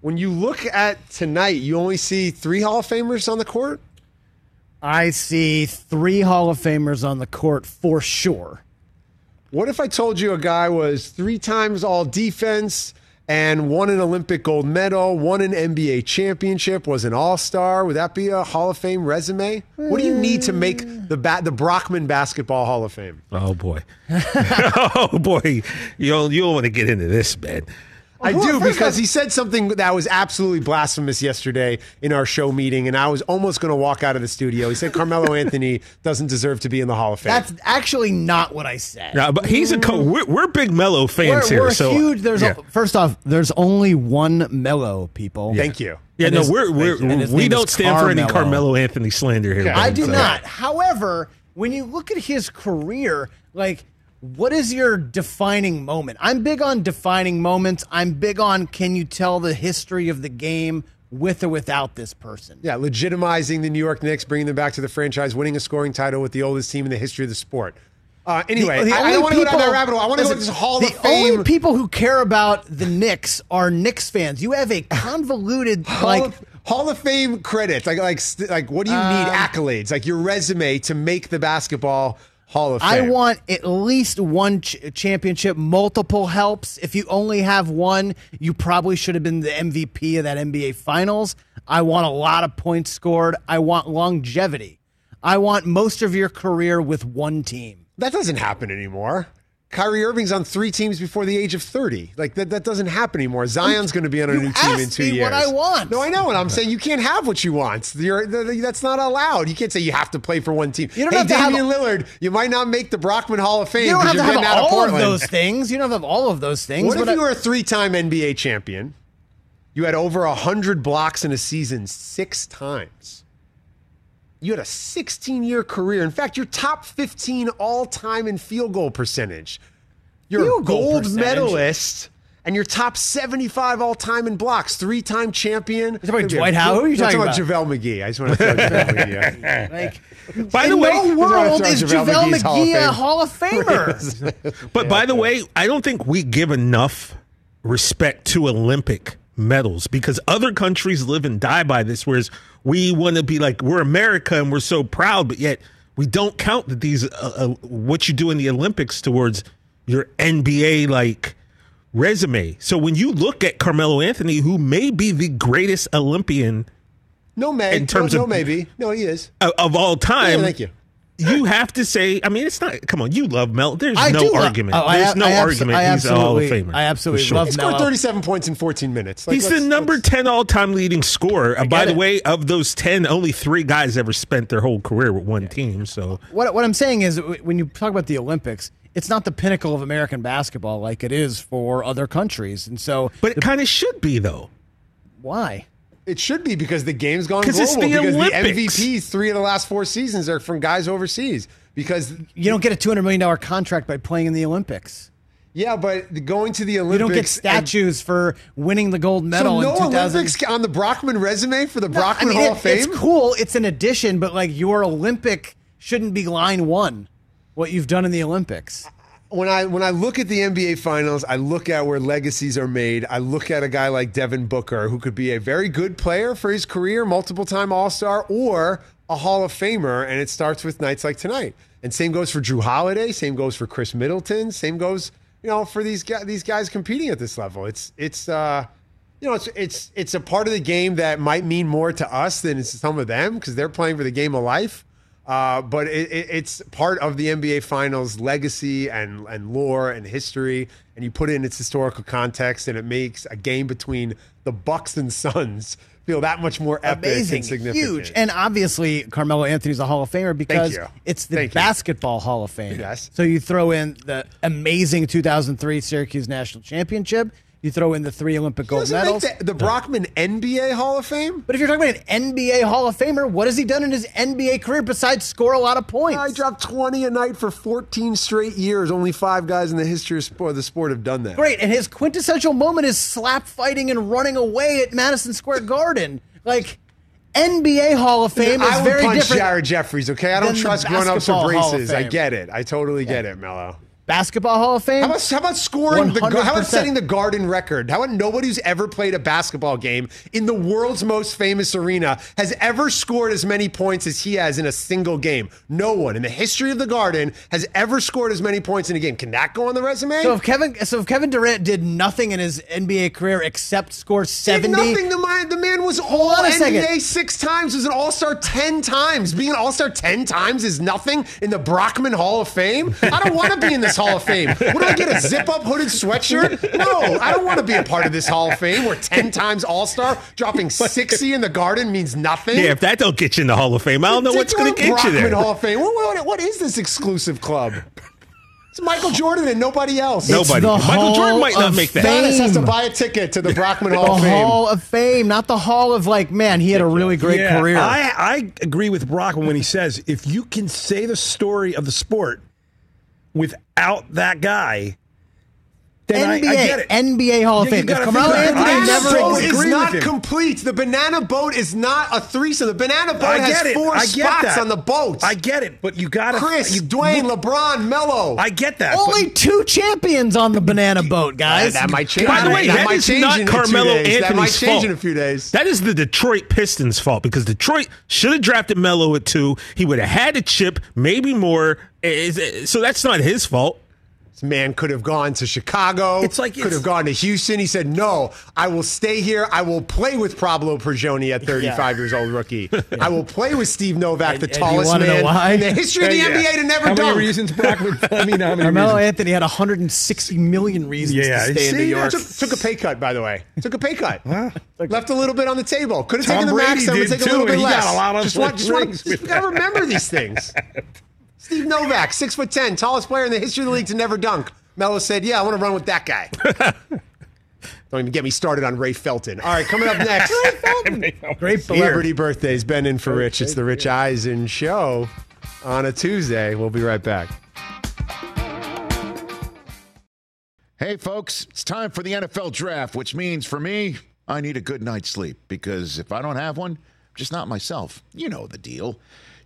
when you look at tonight, you only see three Hall of Famers on the court. I see three Hall of Famers on the court for sure. What if I told you a guy was three times all defense and won an Olympic gold medal, won an NBA championship, was an all star? Would that be a Hall of Fame resume? What do you need to make the ba- the Brockman Basketball Hall of Fame? Oh boy, oh boy, you don't you don't want to get into this, man. I do because he said something that was absolutely blasphemous yesterday in our show meeting, and I was almost going to walk out of the studio. He said Carmelo Anthony doesn't deserve to be in the Hall of Fame. That's actually not what I said. No, but he's a co- mm. we're, we're big Melo fans we're, here. we're so huge. There's yeah. a, first off, there's only one Melo people. Thank you. yeah, and no, his- we're, we're and we don't is stand for any Carmelo. Carmelo Anthony slander here. I Ben, do so- not. However, when you look at his career, like what is your defining moment? I'm big on defining moments. I'm big on can you tell the history of the game with or without this person? Yeah, legitimizing the New York Knicks, bringing them back to the franchise, winning a scoring title with the oldest team in the history of the sport. Uh, anyway, The- the I, I don't want to go down that rabbit hole. I want to go to this Hall the of Fame. only people who care about the Knicks are Knicks fans. You have a convoluted Hall, like of, Hall of Fame credits, like like st- like what do you need Um, accolades, like your resume to make the basketball Hall of I want at least one ch- championship. Multiple helps. If you only have one, you probably should have been the MVP of that NBA Finals. I want a lot of points scored. I want longevity. I want most of your career with one team. that doesn't happen anymore. Kyrie Irving's on three teams before the age of thirty. Like that, that doesn't happen anymore. Zion's going to be on a You new team in two me years. what I want. No, I know, and I'm saying you can't have what you want. You're, th- th- that's not allowed. You can't say you have to play for one team. You don't hey, have to have Damian Lillard, you might not make the Brockman Hall of Fame You don't have to have getting out of all of those things. You don't have all of those things. What if but you I- were a three-time NBA champion? You had over hundred blocks in a season six times. You had a 16-year career. In fact, you're top 15 all-time in field goal percentage. You're Field a gold percentage? medalist, and you're top 75 all-time in blocks. Three-time champion. You're talking about Dwight Howard? Who are you I'm talking JaVale McGee. I just want to throw JaVale McGee. like, By in the way, no world is JaVale JaVale McGee's Hall McGee a Hall of Famer. But by the way, I don't think we give enough respect to Olympic medals because other countries live and die by this, whereas we want to be like we're America and we're so proud, but yet we don't count that these uh, uh, what you do in the Olympics towards your NBA like resume. So when you look at Carmelo Anthony, who may be the greatest Olympian No, may. In terms no, of- no, maybe. No, he is. of, of all time, Yeah, thank you. You have to say. I mean, it's not. Come on, you love Mel. There's I no do lo- argument. oh, There's ab- no I argument. I He's a Hall of Famer. I absolutely for sure. love He scored Melo. 37 points in 14 minutes. Like, He's the number 10 all time leading scorer. Uh, by get the way, of those 10, only three guys ever spent their whole career with one team. So, what what I'm saying is when you talk about the Olympics, it's not the pinnacle of American basketball like it is for other countries, and so but it kind of should be, though. why? It should be because the game's gone global. it's the because Olympics. the MVPs three of the last four seasons are from guys overseas. Because You don't get a two hundred million dollar contract by playing in the Olympics. yeah, but going to the Olympics, You don't get and- statues for winning the gold medal So no Olympics on the Brockman resume for the No, I Brockman mean, Hall it- of Fame. It's cool. It's an addition, but like your Olympic shouldn't be line one. What you've done in the Olympics. When I when I look at the NBA finals, I look at where legacies are made. I look at a guy like Devin Booker who could be a very good player for his career, multiple time All-Star or a Hall of Famer and it starts with nights like tonight. And same goes for Jrue Holiday, same goes for Khris Middleton, same goes, you know, for these guys these guys competing at this level. It's it's uh you know, it's it's it's a part of the game that might mean more to us than it's some of them because they're playing for the game of life. Uh, but it, it, it's part of the NBA Finals legacy and and lore and history, and you put it in its historical context, and it makes a game between the Bucks and Suns feel that much more epic Amazing, and significant. huge, and obviously Carmelo Anthony's a Hall of Famer because it's the Thank you. basketball Hall of Fame. Yes. So you throw in the amazing 2003 Syracuse National Championship. You throw in the three Olympic gold medals. the, the Brockman NBA Hall of Fame. But if you're talking about an NBA Hall of Famer, what has he done in his NBA career besides score a lot of points? I dropped 20 a night for 14 straight years. Only five guys in the history of sport, the sport have done that. Great, and his quintessential moment is slap fighting and running away at Madison Square Garden. Like NBA Hall of Fame is I would very punch different. Jared Jeffries, okay? I don't trust grown ups Basketball or Hall of braces. I get it. I totally get it, Melo. Basketball Hall of Fame. How about, how about scoring? The, how about setting the Garden record? How about nobody who's ever played a basketball game in the world's most famous arena has ever scored as many points as he has in a single game? No one in the history of the Garden has ever scored as many points in a game. Can that go on the resume? So if Kevin, so if Kevin Durant did nothing in his NBA career except score Did seventy, nothing. The man, the man was all NBA second. six times. Was an All Star ten times. Being an All Star ten times is nothing in the Brockman Hall of Fame. I don't want to be in this Hall of Fame. What do I get? A zip up hooded sweatshirt? No, I don't want to be a part of this Hall of Fame where ten times All Star dropping sixty in the Garden means nothing. Yeah, if that don't get you in the Hall of Fame, I don't know what's going to get you there. Hall of Fame. What, what- what is this exclusive club? It's Michael Jordan and nobody else. Nobody. the Michael Jordan might not make that. Giannis has to buy a ticket to the Brockman the Hall of Fame. Hall of Fame, not the Hall of like, man, he had a really great Yeah, career. I, I agree with Brockman when he says if you can say the story of the sport without that guy, then NBA, I get it. NBA Hall of Yeah, Fame. If gotta Carmelo figure Anthony out- I banana never boat agree is with not him. complete. The banana boat is not a threesome. The banana boat I has get it. four I get spots that. on the boat. I get it, but you got to Chris, you, Dwayne, LeBron, Melo. I get that. Only but- two champions on the banana boat, guys. that might change. By the way, that, that might is change not in Carmelo two days. That might change fault. in a few days. That is the Detroit Pistons' fault because Detroit should have drafted Melo at two. He would have had a chip, maybe more. Is- So that's not his fault. This man could have gone to Chicago. It's like could it's- have gone to Houston. He said, "No, I will stay here. I will play with Pablo Prigioni at 35 years old, rookie. I will play with Steve Novak, the And- and you tallest wanna know man why? in the history of the Yeah. NBA to never How dunk." many reasons Brockman? I mean, how many Carmelo reasons? Anthony had 160 million reasons Yeah, to stay in see, New York. Took, took a pay cut, by the way. Took a pay cut. Left a little bit on the table. Could have Tom taken the max. Brady I'm gonna did take a little bit and he less. got a lot of just want, just want, just, gotta remember these things. Steve Novak, six foot ten, tallest player in the history of the league to never dunk. Melo said, "Yeah, I want to run with that guy." Don't even get me started on Ray Felton. All right, coming up next. Great Celebrity birthdays. Ben in for Rich. It's the Rich Eisen show on a Tuesday. We'll be right back. Hey, folks, it's time for the NFL draft, which means for me, I need a good night's sleep because if I don't have one, I'm just not myself. You know the deal.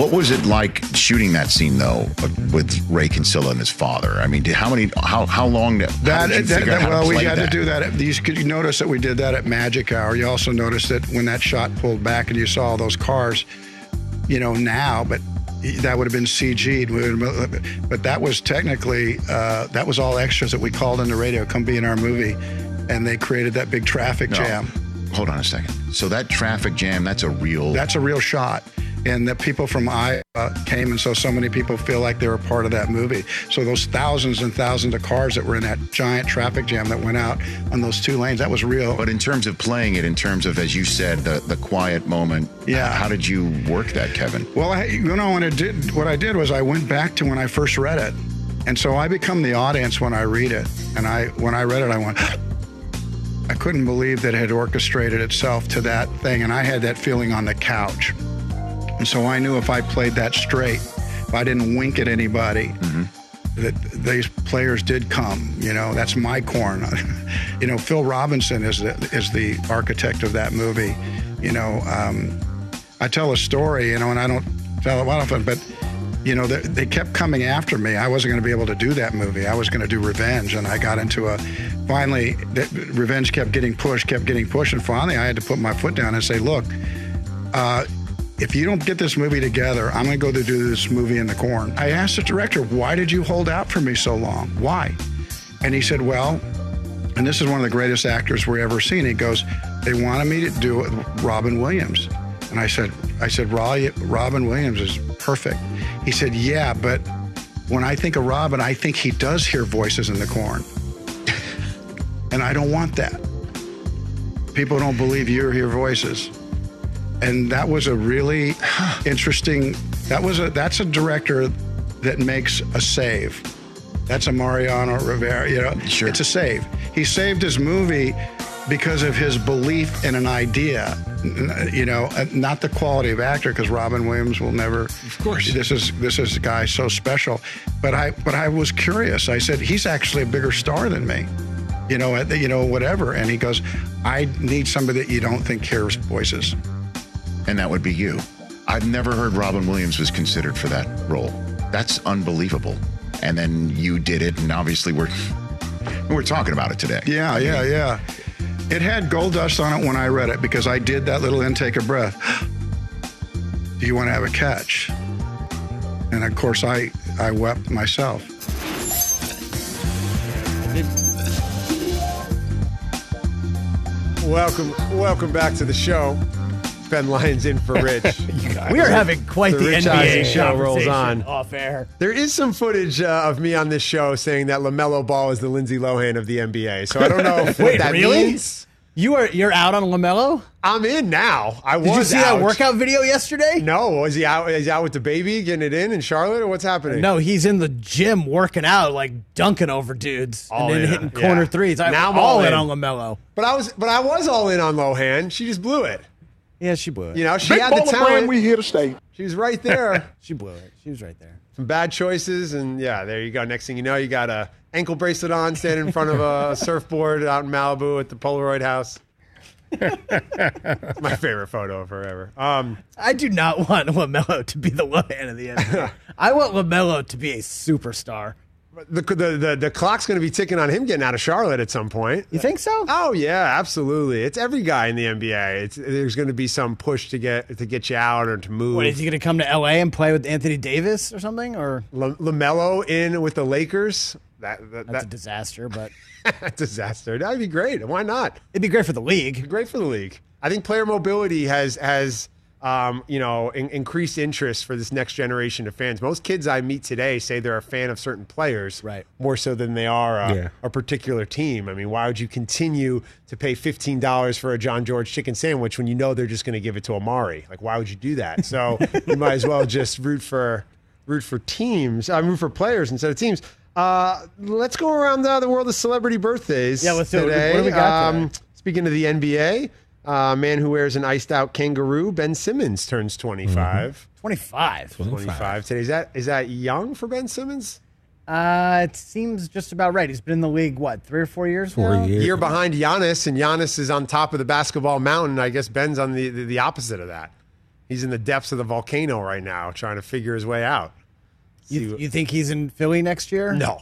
What was it like shooting that scene though with Ray Kinsella and his father? I mean, did, how many? How how long? Did, how That, did you that, that- how well, we had that? to do that. You, could, you notice that we did that at Magic Hour. You also noticed that when that shot pulled back and you saw all those cars, you know, now, but that would have been CG'd. We would have- But that was technically, uh, that was all extras that we called on the radio, come be in our movie. And they created that big traffic No. jam. Hold on a second. So that traffic jam, that's a real. That's a real shot. And the people from Iowa came, and so so many people feel like they were part of that movie. So those thousands and thousands of cars that were in that giant traffic jam that went out on those two lanes, that was real. But in terms of playing it, in terms of as you said, the the quiet moment. Yeah. How did you work that, Kevin? Well, I, you know, when I did, what I did was I went back to when I first read it, and so I become the audience when I read it. And I, when I read it, I went, I couldn't believe that it had orchestrated itself to that thing, and I had that feeling on the couch. And so I knew if I played that straight, if I didn't wink at anybody, that these players did come. You know, that's my corn. you know, Phil Robinson is the is the architect of that movie. You know, um, I tell a story, you know, and I don't tell it well often, but you know, they, they kept coming after me. I wasn't going to be able to do that movie. I was going to do Revenge, and I got into a. Finally, that Revenge kept getting pushed, kept getting pushed, and finally, I had to put my foot down and say, "Look, uh, if you don't get this movie together, I'm going to go to do this movie in the corn." I asked the director, "Why did you hold out for me so long? Why?" And he said, "Well." And this is one of the greatest actors we've ever seen. He goes, "They wanted me to do it with Robin Williams." And I said, I said, Robin Williams is perfect. He said, yeah, but when I think of Robin, I think he does hear voices in the corn. and I don't want that. People don't believe you hear voices. And that was a really interesting, that was a, that's a director that makes a save. That's a Mariano Rivera, you know, sure. it's a save. He saved his movie because of his belief in an idea, you know, uh, not the quality of actor. Because Robin Williams will never. Of course, this is this is a guy so special. But I but I was curious. I said he's actually a bigger star than me, you know, you know whatever. And he goes, I need somebody that you don't think hears voices. And that would be you. I've never heard Robin Williams was considered for that role. That's unbelievable. And then you did it, and obviously we're we're talking about it today. Yeah, yeah, yeah. It had gold dust on it when I read it because I did that little intake of breath. Do you want to have a catch? And of course, I I wept myself. Welcome, welcome back to the show. Ben Lyons in for Rich. We are having quite the, Rich NBA Eisen show rolls on. off air. There is some footage uh, of me on this show saying that Lamelo Ball is the Lindsay Lohan of the NBA. So I don't know if what Wait, that really? means. You are you're out on Lamelo? I'm in now. I was. Did you see out. that workout video yesterday? No, was he out? Is he out with the baby getting it in in Charlotte, or what's happening? No, he's in the gym working out, like dunking over dudes All and then in, hitting yeah. corner threes. I'm Now I'm all all in in. on Lamelo. But I was, but I was all in on Lohan. She just blew it. Yeah, she blew it. You know, she Big had the baller talent. brand, we here to stay. She was right there. she blew it. She was right there. Some bad choices, and yeah, there you go. Next thing you know, you got a ankle bracelet on, standing in front of a surfboard out in Malibu at the Polaroid House. My favorite photo of her ever. Um, I do not want Lamelo to be the Lohan of the NBA. I want Lamelo to be a superstar. The, the the the clock's going to be ticking on him getting out of Charlotte at some point. You think so? Oh yeah, absolutely. It's every guy in the NBA. It's there's going to be some push to get to get you out or to move. What is he going to come to LA and play with Anthony Davis or something? Or La- Lamelo in with the Lakers? That, that, that's that a disaster, but disaster. That'd be great. Why not? it'd be great for the league. Great for the league. I think player mobility has has um, you know, in, increased interest for this next generation of fans. Most kids I meet today say they're a fan of certain players, Right. More so than they are a, Yeah. a particular team. I mean, why would you continue to pay fifteen dollars for a John George chicken sandwich when you know they're just going to give it to Amari? Like, why would you do that? So you might as well just root for root for teams. I root for players instead of teams. Uh, let's go around the, the world of celebrity birthdays. Yeah, let's do it. What do- we got today? Speaking of the NBA, uh, man who wears an iced out kangaroo, Ben Simmons turns 25. 25. 25 today. Is that is that young for Ben Simmons? Uh, it seems just about right. He's been in the league, what, three or four years Four now? years. Year behind Giannis, and Giannis is on top of the basketball mountain. I guess Ben's on the, the, the opposite of that. He's in the depths of the volcano right now, trying to figure his way out. You, you think he's in Philly next year? No.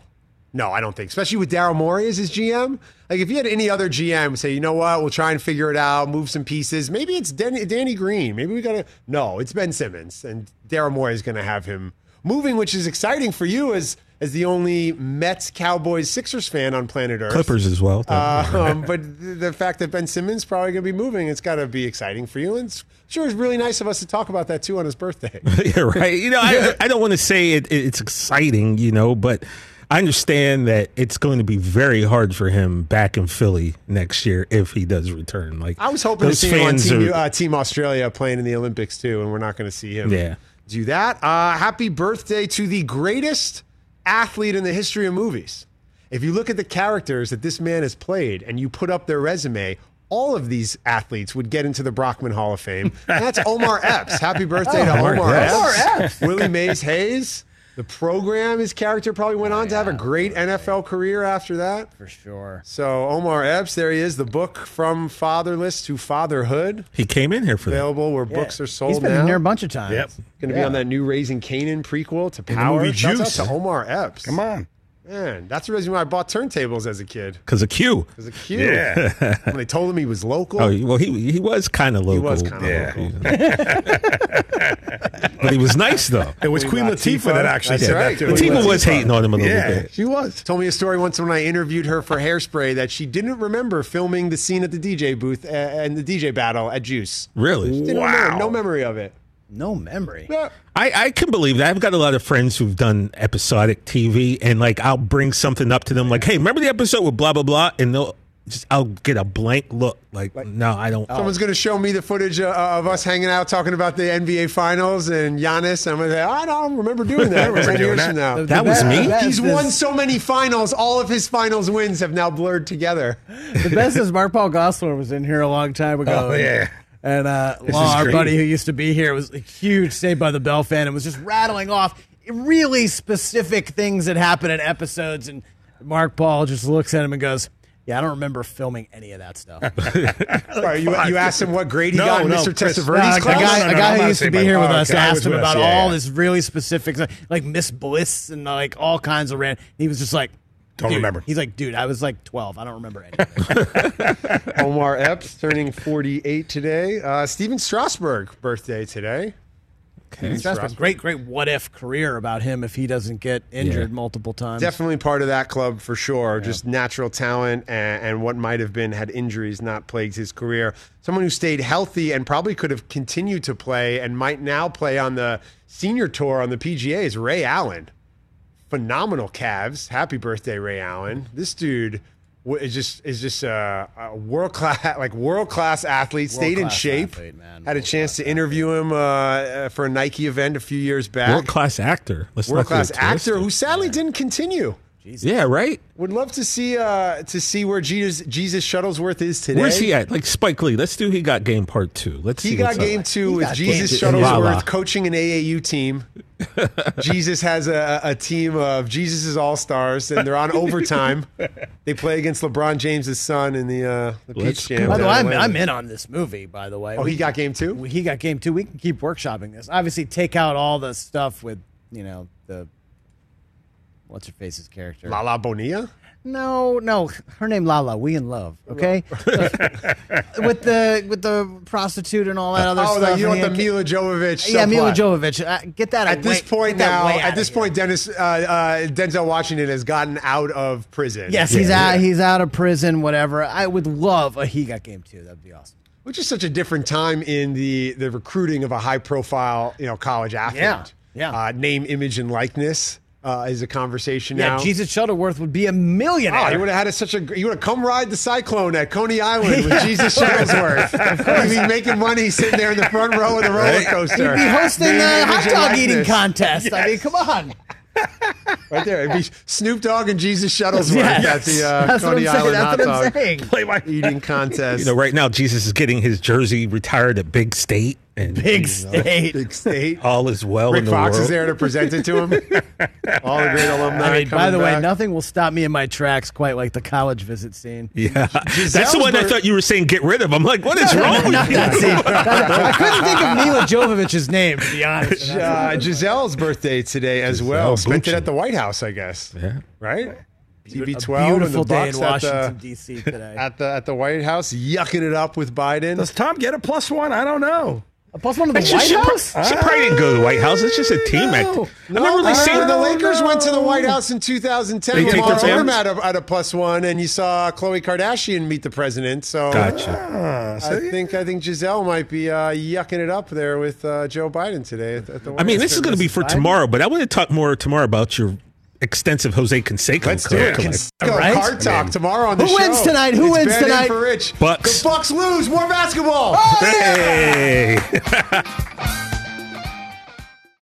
No, I don't think. Especially with Daryl Morey as his GM. Like if you had any other GM say, you know what, we'll try and figure it out, move some pieces. Maybe it's Danny, Danny Green. Maybe we gotta. No, it's Ben Simmons, and Daryl Morey is going to have him moving, which is exciting for you as as the only Mets, Cowboys, Sixers fan on planet Earth. Clippers as well. Um, but the, the fact that Ben Simmons probably going to be moving, it's got to be exciting for you. And it's, sure, it's really nice of us to talk about that too on his birthday. yeah, right. You know, I, I don't want to say it, it's exciting, you know, but I understand that it's going to be very hard for him back in Philly next year if he does return. Like I was hoping to see him on Team, are- uh, Team Australia playing in the Olympics too, and we're not going to see him Yeah. do that. Uh, happy birthday to the greatest athlete in the history of movies. If you look at the characters that this man has played and you put up their resume, all of these athletes would get into the Brockman Hall of Fame. And that's Omar Epps. Happy birthday to Omar Omar, Epps. Epps. Omar Epps. Willie Mays Hayes. The program, his character probably went on to have a great NFL career after that. For sure. So Omar Epps, there he is, the book from fatherless to fatherhood, he came in here for that. available where books are sold He's been now. in here a bunch of times. Yep. Going to be on that new Raising Kanan prequel to the Power. movie Shouts out Juice. to Omar Epps. Come on. Man, that's the reason why I bought turntables as a kid. Because of Q. As a kid. Yeah. when they told him he was local. Oh, well, he he was kind of local. He was kinda Yeah. local. but he was nice though. It was Queen Queen Latifah. Latifah that actually That's said right. that too. Latifah was hating on him a little Yeah, bit. she was. Told me a story once when I interviewed her for Hairspray that she didn't remember filming the scene at the DJ booth uh, and the DJ battle at Juice. Really? Wow. remember, no memory of it. No memory. Yeah. I, I can believe that. I've got a lot of friends who've done episodic TV, and like I'll bring something up to them, like, "Hey, remember the episode with blah blah blah?" And they'll just I'll get a blank look, like, "No, I don't." Someone's going to show me the footage uh, of us hanging out talking about the NBA Finals and Giannis. And I'm going to say, I don't remember doing that. remember 10 doing years that. from now. The- That the was me? the best He's is- won so many finals. All of his finals wins have now blurred together. The best is Mark Paul Gosselaar was in here a long time ago. Oh, yeah. And uh, Law, our buddy who used to be here, was a huge Saved by the Bell fan and was just rattling off really specific things that happen in episodes. And Mark Paul just looks at him and goes, Yeah, I don't remember filming any of that stuff. Sorry, you, you asked him what grade he No, got in no, Mr. Chris. No, Testaverde's a guy, No, no, a guy I'm who used to be here with us okay, asked him about us, yeah, all yeah. this really specific, like, like Miss Bliss and like all kinds of random. He was just like, Don't dude. remember. He's like, dude, I was like 12. I don't remember anything. Omar Epps turning 48 today. Uh, Stephen Strasburg birthday today. That's a great, great what if career about him if he doesn't get injured multiple times. Definitely part of that club for sure. Just natural talent and, and what might have been had injuries not plagued his career. Someone who stayed healthy and probably could have continued to play and might now play on the senior tour on the PGA is Ray Allen. Phenomenal calves. Happy birthday, Ray Allen. This dude is just is just a, a world class like world class athlete. Stayed in World-class shape. athlete, man. Had a chance to interview him uh, uh, for a Nike event a few years back. World class actor. World class actor who sadly didn't continue. Yeah, right. Would love to see uh to see where Jesus Jesus Shuttlesworth is today. Where's he at? Like Spike Lee. Let's do. He got game part two. Let's He see. got what's up. game two He with got Jesus game two. Shuttlesworth Lala. coaching an AAU team. Jesus has a, a team of Jesus' all stars, and they're on overtime. They play against LeBron James' son in the uh, the Let's Peach Jam. By the way, I'm, I'm in on this movie. By the way, Oh, We- he got game two. we- he got game two. We can keep workshopping this. Obviously, take out all the stuff with you know the what's her face's character. Lala Bonilla. No, no, her name Lala. We in love. Okay, with the with the prostitute and all that other Oh, stuff. the, you want the Milla Jovovich? yeah, Milla. Jovovich. Uh, get that At this point now, at this here. point, Dennis uh, uh, Denzel Washington has gotten out of prison. Yes, he's out. He's out of prison. Whatever. I would love a he got game two. That'd be awesome. which is such a different time in the the recruiting of a high profile you know college athlete. Yeah, yeah. Uh, name, image, and likeness uh, is a conversation Yeah, now. Jesus Shuttleworth would be a millionaire. Oh, he would have had a, such a. He would have come ride the cyclone at Coney Island with Jesus Shuttlesworth. He'd be making money sitting there in the front row of the roller coaster. He'd be hosting Name, a hot and dog eating likeness. contest. I mean, come on. right there. It'd be Snoop Dogg and Jesus Shuttlesworth Yes. at the uh, That's what Coney I'm saying. Island hot dog. Play by eating contest. You know, right now Jesus is getting his jersey retired at Big State, and Big you know, state. Big state. all is well Rick in the Fox world. is there to present it to him. All the great alumni. I mean, by coming the way, nothing will stop me in my tracks quite like the college visit scene. Yeah, that's the one I thought you were saying get rid of. I'm like, what is wrong with Not you? that scene. I couldn't think of Milla Jovovich's name, to be honest. Uh, Gisele's birthday today as well. Gisele Spent it at the White House, I guess. Yeah. Right? A TB12 beautiful and the day in at Washington, the, D.C. today. at the at the White House, yucking it up with Biden. Does Tom get a plus one? I don't know. A plus one of the She, White she, House? she probably didn't go to the White House. It's just a team act. No, I never really uh, seen the Lakers went to the White House in 2010. They take Lamar their Odom families? at a, at a plus one, and you saw Khloe Kardashian meet the president. So Gotcha. I think I think Gisele might be uh, yucking it up there with uh, Joe Biden today. At, at the White I mean, House. this is going to be for tomorrow, but I want to talk more tomorrow about your extensive Jose Canseco. Let's do it. Canseco Right? card talk tomorrow on the Who show. Who wins tonight? Who It's wins tonight? For Rich. Bucks. The Bucks lose. More basketball. Oh Hey.